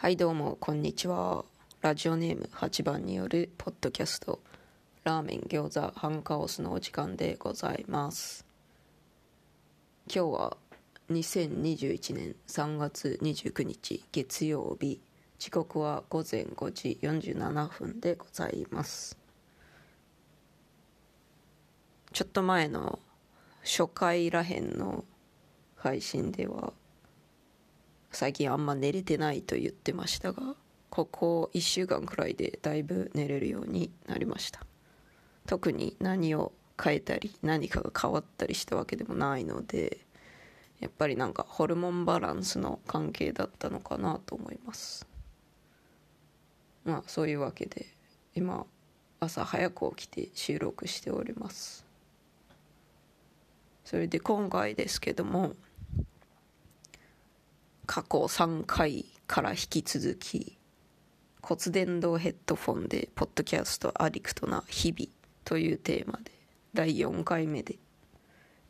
はいどうもこんにちは。ラジオネーム8番によるポッドキャスト。ラーメン餃子ハンカオスのお時間でございます。今日は2021年3月29日月曜日。時刻は午前5時47分でございます。ちょっと前の初回らへんの配信では最近あんま寝れてないと言ってましたがここ1週間くらいでだいぶ寝れるようになりました。特に何を変えたり何かが変わったりしたわけでもないのでやっぱりなんかホルモンバランスの関係だったのかなと思います。まあそういうわけで今朝早く起きて収録しております。それで今回ですけども過去3回から引き続き骨伝導ヘッドフォンでポッドキャストアディクトな日々というテーマで第4回目で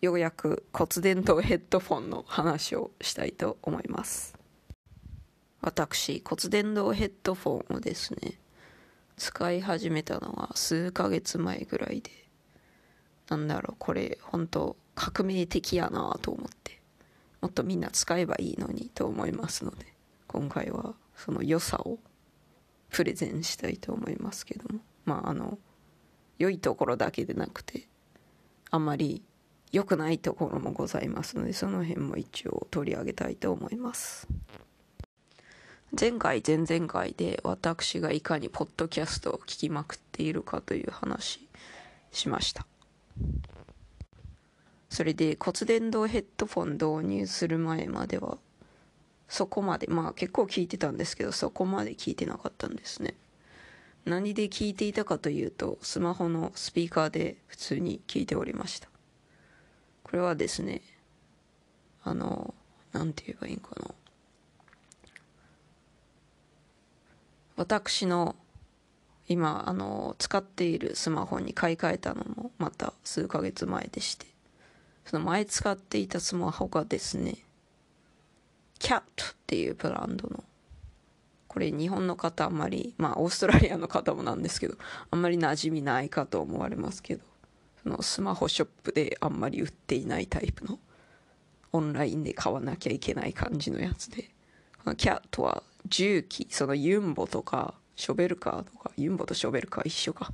ようやく骨伝導ヘッドフォンの話をしたいと思います。私骨伝導ヘッドフォンをですね使い始めたのは数ヶ月前ぐらいでなんだろうこれ本当革命的やなと思って。もっとみんな使えばいいのにと思いますので今回はその良さをプレゼンしたいと思いますけども。まああの良いところだけでなくてあんまり良くないところもございますのでその辺も一応取り上げたいと思います。前回前々回で私がいかにポッドキャストを聞きまくっているかという話しました。それで骨伝導ヘッドフォン導入する前まではそこまでまあ結構聞いてたんですけどそこまで聞いてなかったんですね。何で聞いていたかというとスマホのスピーカーで普通に聞いておりました。これはですねあの何て言えばいいんかな。私の今あの使っているスマホに買い替えたのもまた数ヶ月前でしてその前使っていたスマホがですね、キャットっていうブランドの、これ日本の方あんまり、まあオーストラリアの方もなんですけど、あんまり馴染みないかと思われますけど、そのスマホショップであんまり売っていないタイプの、オンラインで買わなきゃいけない感じのやつで、このキャットは重機、そのユンボとか、ショベルカーとか、ユンボとショベルカー一緒か。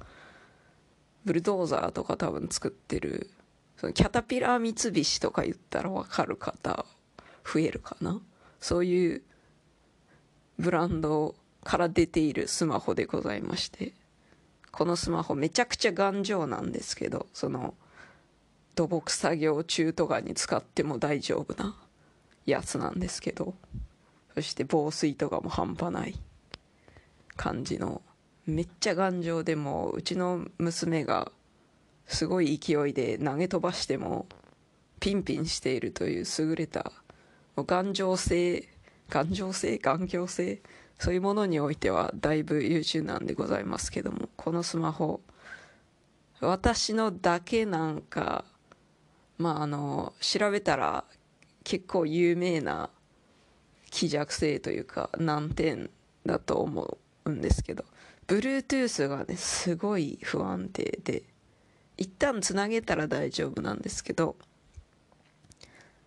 ブルドーザーとか多分作ってるそのキャタピラー三菱とか言ったら分かる方増えるかな？そういうブランドから出ているスマホでございまして。このスマホめちゃくちゃ頑丈なんですけどその土木作業中とかに使っても大丈夫なやつなんですけどそして防水とかも半端ない感じのめっちゃ頑丈でもうちの娘がすごい勢いで投げ飛ばしてもピンピンしているという優れた頑丈性頑丈性頑強性そういうものにおいてはだいぶ優秀なんでございますけどもこのスマホ私のだけなんかまああの調べたら結構有名な希弱性というか難点だと思うんですけど Bluetooth がねすごい不安定で一旦つなげたら大丈夫なんですけど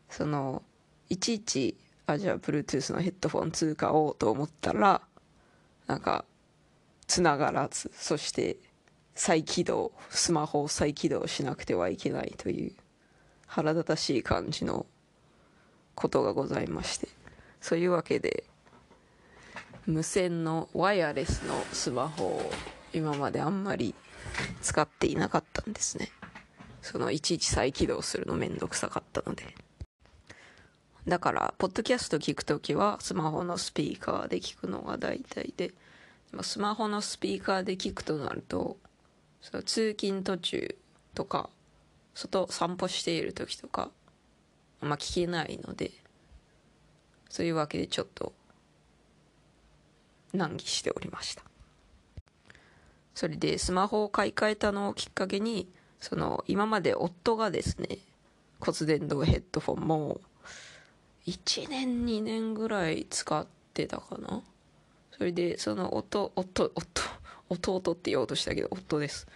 そのいちいちあじゃあ Bluetooth のヘッドフォン通過をと思ったらなんかつながらずそして再起動スマホを再起動しなくてはいけないという腹立たしい感じのことがございましてそういうわけで無線のワイヤレスのスマホを今まであんまり使っていなかったんですね。そのいちいち再起動するのめんどくさかったので。だからポッドキャスト聞くときはスマホのスピーカーで聞くのが大体で。スマホのスピーカーで聞くとなるとその通勤途中とか外散歩している時とかあんま聞けないのでそういうわけでちょっと難儀しておりました。それでスマホを買い替えたのをきっかけにその今まで夫がですね骨伝導ヘッドフォンも1年2年ぐらい使ってたかな。それでその夫夫夫弟って言おうとしたけど夫です。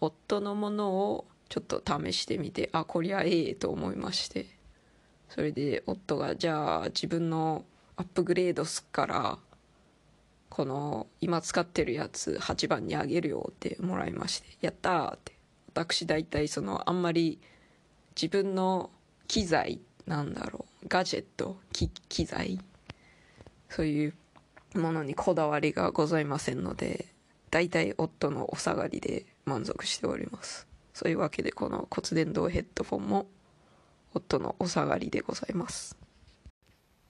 夫のものをちょっと試してみてあこりゃええと思いまして。それで夫がじゃあ自分のアップグレードすっからこの今使ってるやつ8番にあげるよってもらいましてやったーって。私大体そのあんまり自分の機材なんだろうガジェット機材。そういうものにこだわりがございませんので大体夫のお下がりで満足しております。そういうわけでこの骨伝導ヘッドフォンも夫のお下がりでございます。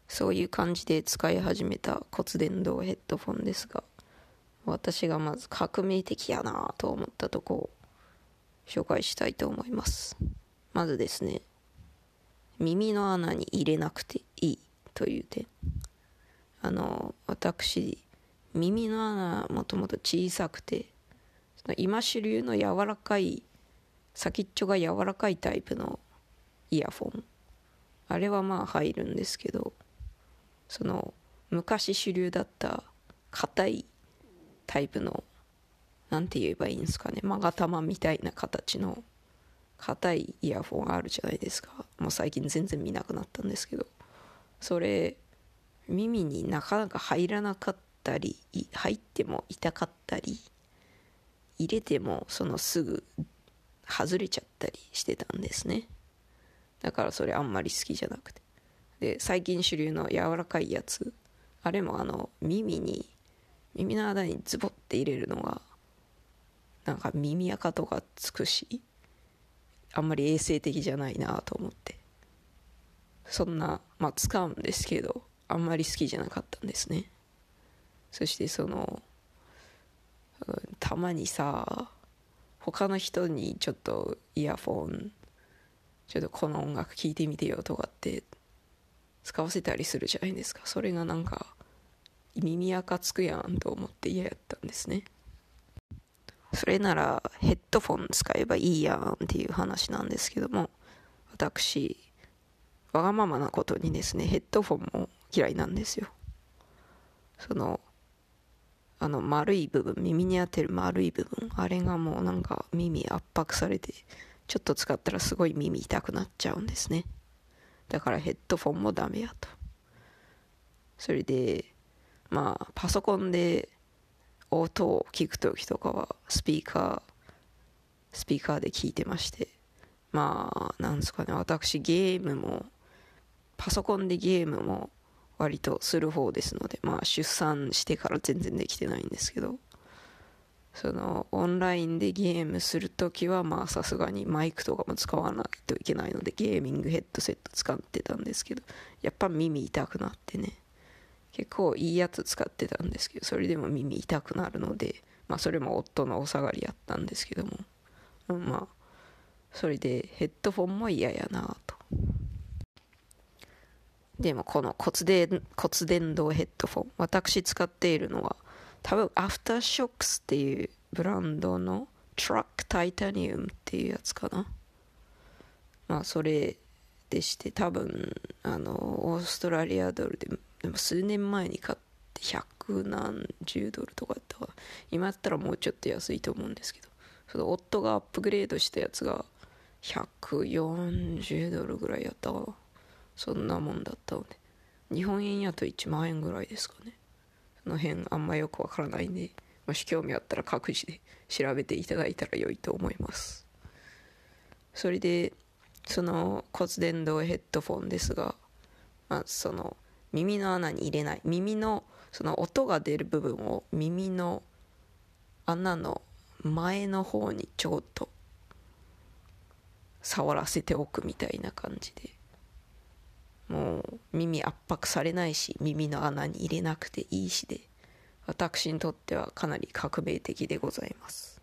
そういう感じで使い始めた骨伝導ヘッドフォンですが私がまず革命的やなと思ったとこを紹介したいと思います。まずですね耳の穴に入れなくていいという点。あの私耳の穴もともと小さくて今主流の柔らかい先っちょが柔らかいタイプのイヤフォン。あれはまあ入るんですけどその昔主流だった硬いタイプの何て言えばいいんですかね。勾玉みたいな形の硬いイヤフォンあるじゃないですか。もう最近全然見なくなったんですけど。それ耳になかなか入らなかったり入っても痛かったり入れてもそのすぐ外れちゃったりしてたんですね。だからそれあんまり好きじゃなくて。で最近主流の柔らかいやつ。あれもあの耳に耳の間にズボって入れるのがなんか耳垢とかつくしあんまり衛生的じゃないなと思って。そんなまあ使うんですけどあんまり好きじゃなかったんですね。そしてそのたまにさ他の人にちょっとイヤフォンちょっとこの音楽聴いてみてよとかって使わせたりするじゃないですか。それがなんか耳垢つくやんと思って嫌やったんですね。それならヘッドフォン使えばいいやんっていう話なんですけども私わがままなことにですねヘッドフォンも嫌いなんですよ。そのあの丸い部分耳に当てる丸い部分あれがもうなんか耳圧迫されてちょっと使ったらすごい耳痛くなっちゃうんですね。だからヘッドフォンもダメやと。それでまあパソコンで音を聞く時とかはスピーカースピーカーで聞いてましてまあなんですかね私ゲームもパソコンでゲームも割とする方ですのでまあ出産してから全然できてないんですけどそのオンラインでゲームするときはまあさすがにマイクとかも使わないといけないのでゲーミングヘッドセット使ってたんですけどやっぱ耳痛くなってね結構いいやつ使ってたんですけどそれでも耳痛くなるのでまあそれも夫のお下がりやったんですけどもまあそれでヘッドフォンも嫌やなと。でもこの骨伝骨伝導ヘッドフォン私使っているのは多分アフターショックスっていうブランドのトラックタイタニウムっていうやつかな。まあそれでして多分あのオーストラリアドルででも数年前に買って百何十ドルとかだったか今やったらもうちょっと安いと思うんですけど。その夫がアップグレードしたやつが140ドルぐらいやったかな。そんなもんだったので。日本円やと1万円ぐらいですかね。の辺あんまよくわからないんでもし興味あったら各自で調べていただいたら良いと思います。それでその骨伝導ヘッドフォンですが、まあ、その耳の穴に入れない。耳のその音が出る部分を耳の穴の前の方にちょっと触らせておくみたいな感じで。もう耳圧迫されないし耳の穴に入れなくていいしで私にとってはかなり革命的でございます。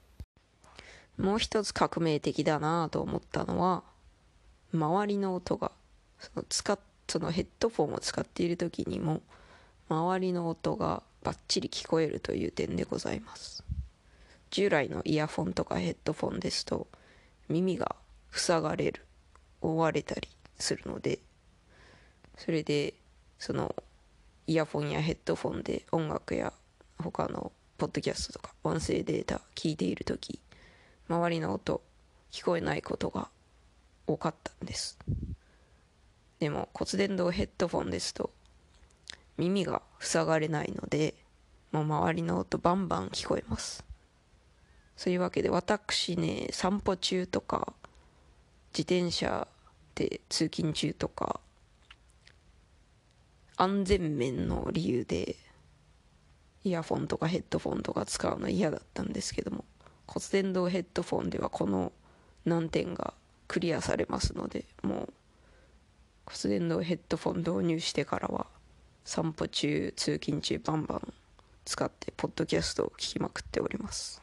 もう一つ革命的だなと思ったのは周りの音がその使っそのヘッドフォンを使っている時にも周りの音がバッチリ聞こえるという点でございます。従来のイヤフォンとかヘッドフォンですと耳が塞がれる覆われたりするのでそれでそのイヤフォンやヘッドフォンで音楽や他のポッドキャストとか音声データ聞いている時周りの音聞こえないことが多かったんです。でも骨伝導ヘッドフォンですと耳が塞がれないのでもう周りの音バンバン聞こえます。そういうわけで私ね散歩中とか自転車で通勤中とか安全面の理由でイヤフォンとかヘッドフォンとか使うの嫌だったんですけども骨伝導ヘッドフォンではこの難点がクリアされますのでもう骨伝導ヘッドフォン導入してからは散歩中通勤中バンバン使ってポッドキャストを聞きまくっております。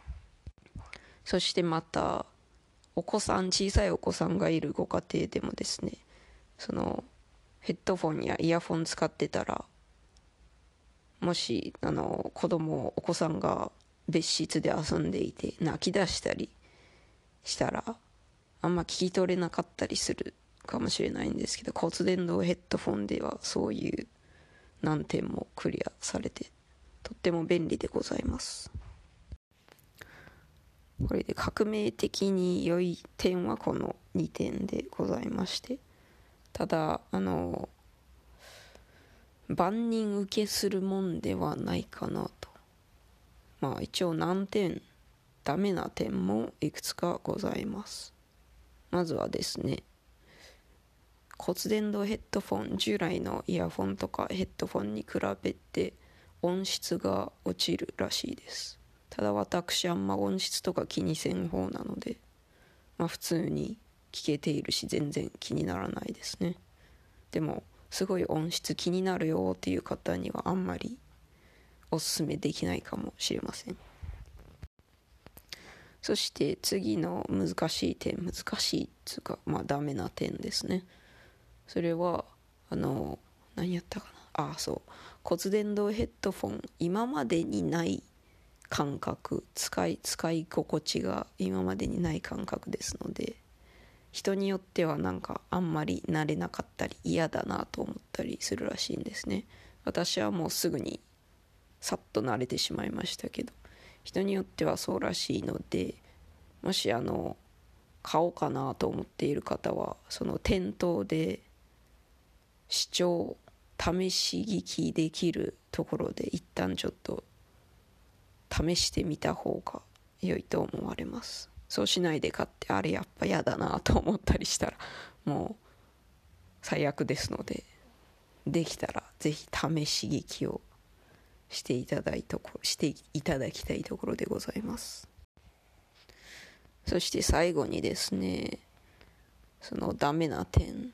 そしてまたお子さん小さいお子さんがいるご家庭でもですねそのヘッドフォンやイヤフォン使ってたらもしあの子供お子さんが別室で遊んでいて泣き出したりしたらあんま聞き取れなかったりするかもしれないんですけど骨伝導ヘッドフォンではそういう難点もクリアされてとっても便利でございます。これで革命的に良い点はこの2点でございまして。ただあの万人受けするもんではないかなと。まあ一応難点ダメな点もいくつかございます。まずはですね骨伝導ヘッドフォン従来のイヤホンとかヘッドフォンに比べて音質が落ちるらしいです。ただ私あんま音質とか気にせん方なのでまあ普通に聞けているし全然気にならないですね。でもすごい音質気になるよっていう方にはあんまりおすすめできないかもしれません。そして次の難しい点難しいっつうかまあダメな点ですね。それはあの何やったかな。あそう。骨伝導ヘッドフォン今までにない感覚使い使い心地が今までにない感覚ですので人によってはなんかあんまり慣れなかったり嫌だなと思ったりするらしいんですね。私はもうすぐにさっと慣れてしまいましたけど。人によってはそうらしいのでもしあの買おうかなと思っている方はその店頭で視聴試し聞きできるところで一旦ちょっと試してみた方が良いと思われます。そうしないで買ってあれやっぱ嫌だなと思ったりしたらもう最悪ですのでできたらぜひ試し聞きをしていただいとこしていただきたいところでございます。そして最後にですねそのダメな点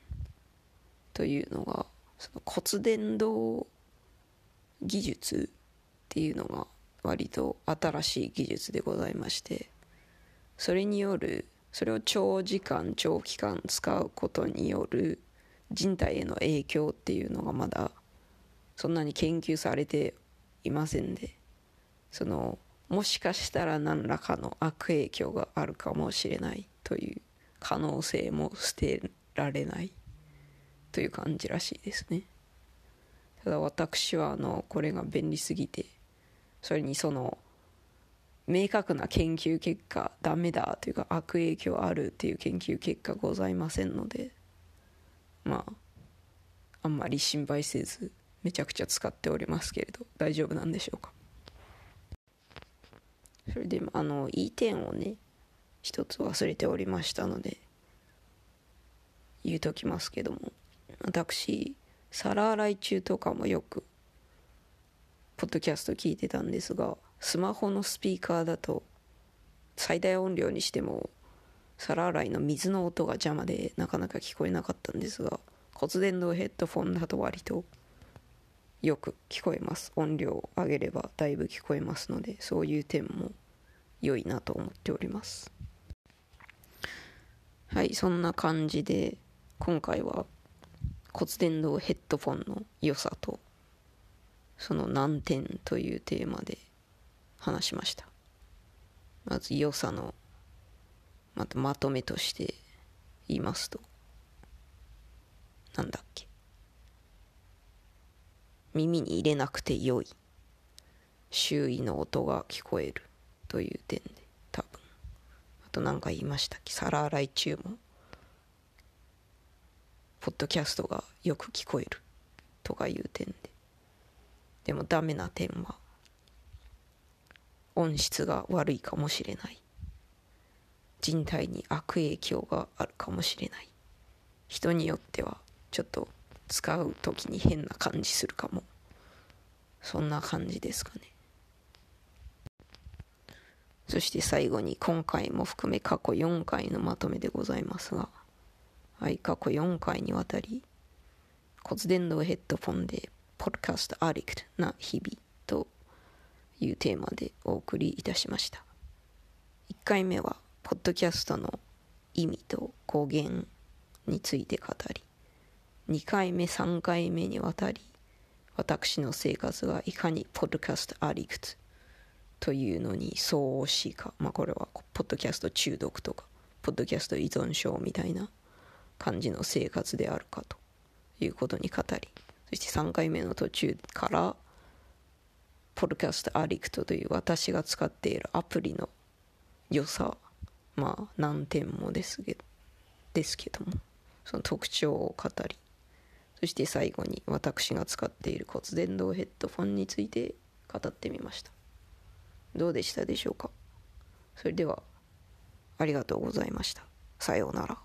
というのがその骨伝導技術っていうのが割と新しい技術でございましてそれによるそれを長時間長期間使うことによる人体への影響っていうのがまだそんなに研究されていませんでそのもしかしたら何らかの悪影響があるかもしれないという可能性も捨てられないという感じらしいですね。ただ私はあのこれが便利すぎてそれにその明確な研究結果ダメだというか悪影響あるっていう研究結果ございませんのでまああんまり心配せずめちゃくちゃ使っておりますけれど大丈夫なんでしょうか？それであのいい点をね一つ忘れておりましたので言うときますけども私皿洗い中とかもよくポッドキャスト聞いてたんですがスマホのスピーカーだと最大音量にしても皿洗いの水の音が邪魔でなかなか聞こえなかったんですが骨伝導ヘッドフォンだと割とよく聞こえます。音量を上げればだいぶ聞こえますのでそういう点も良いなと思っております。はいそんな感じで今回は骨伝導ヘッドフォンの良さとその難点というテーマで話しました。まず良さのまたまとめとして言いますとなんだっけ。耳に入れなくて良い。周囲の音が聞こえる。という点で多分。あと何か言いましたっけ。皿洗い中も。ポッドキャストがよく聞こえる。とかいう点で。でもダメな点は音質が悪いかもしれない。人体に悪影響があるかもしれない。人によってはちょっと使う時に変な感じするかも。そんな感じですかね。そして最後に今回も含め過去4回のまとめでございますがはい過去4回にわたり骨伝導ヘッドフォンでポッドキャストアディクトな日々いうテーマでお送りいたしました。1回目はポッドキャストの意味と語源について語り2回目3回目にわたり私の生活がいかにポッドキャストアディクトというのに相応しいか、まあ、これはポッドキャスト中毒とかポッドキャスト依存症みたいな感じの生活であるかということに語りそして3回目の途中からポッドキャストアディクトという私が使っているアプリの良さまあ何点もですけですけどもその特徴を語りそして最後に私が使っている骨伝導ヘッドフォンについて語ってみました。どうでしたでしょうか？それではありがとうございました。さようなら。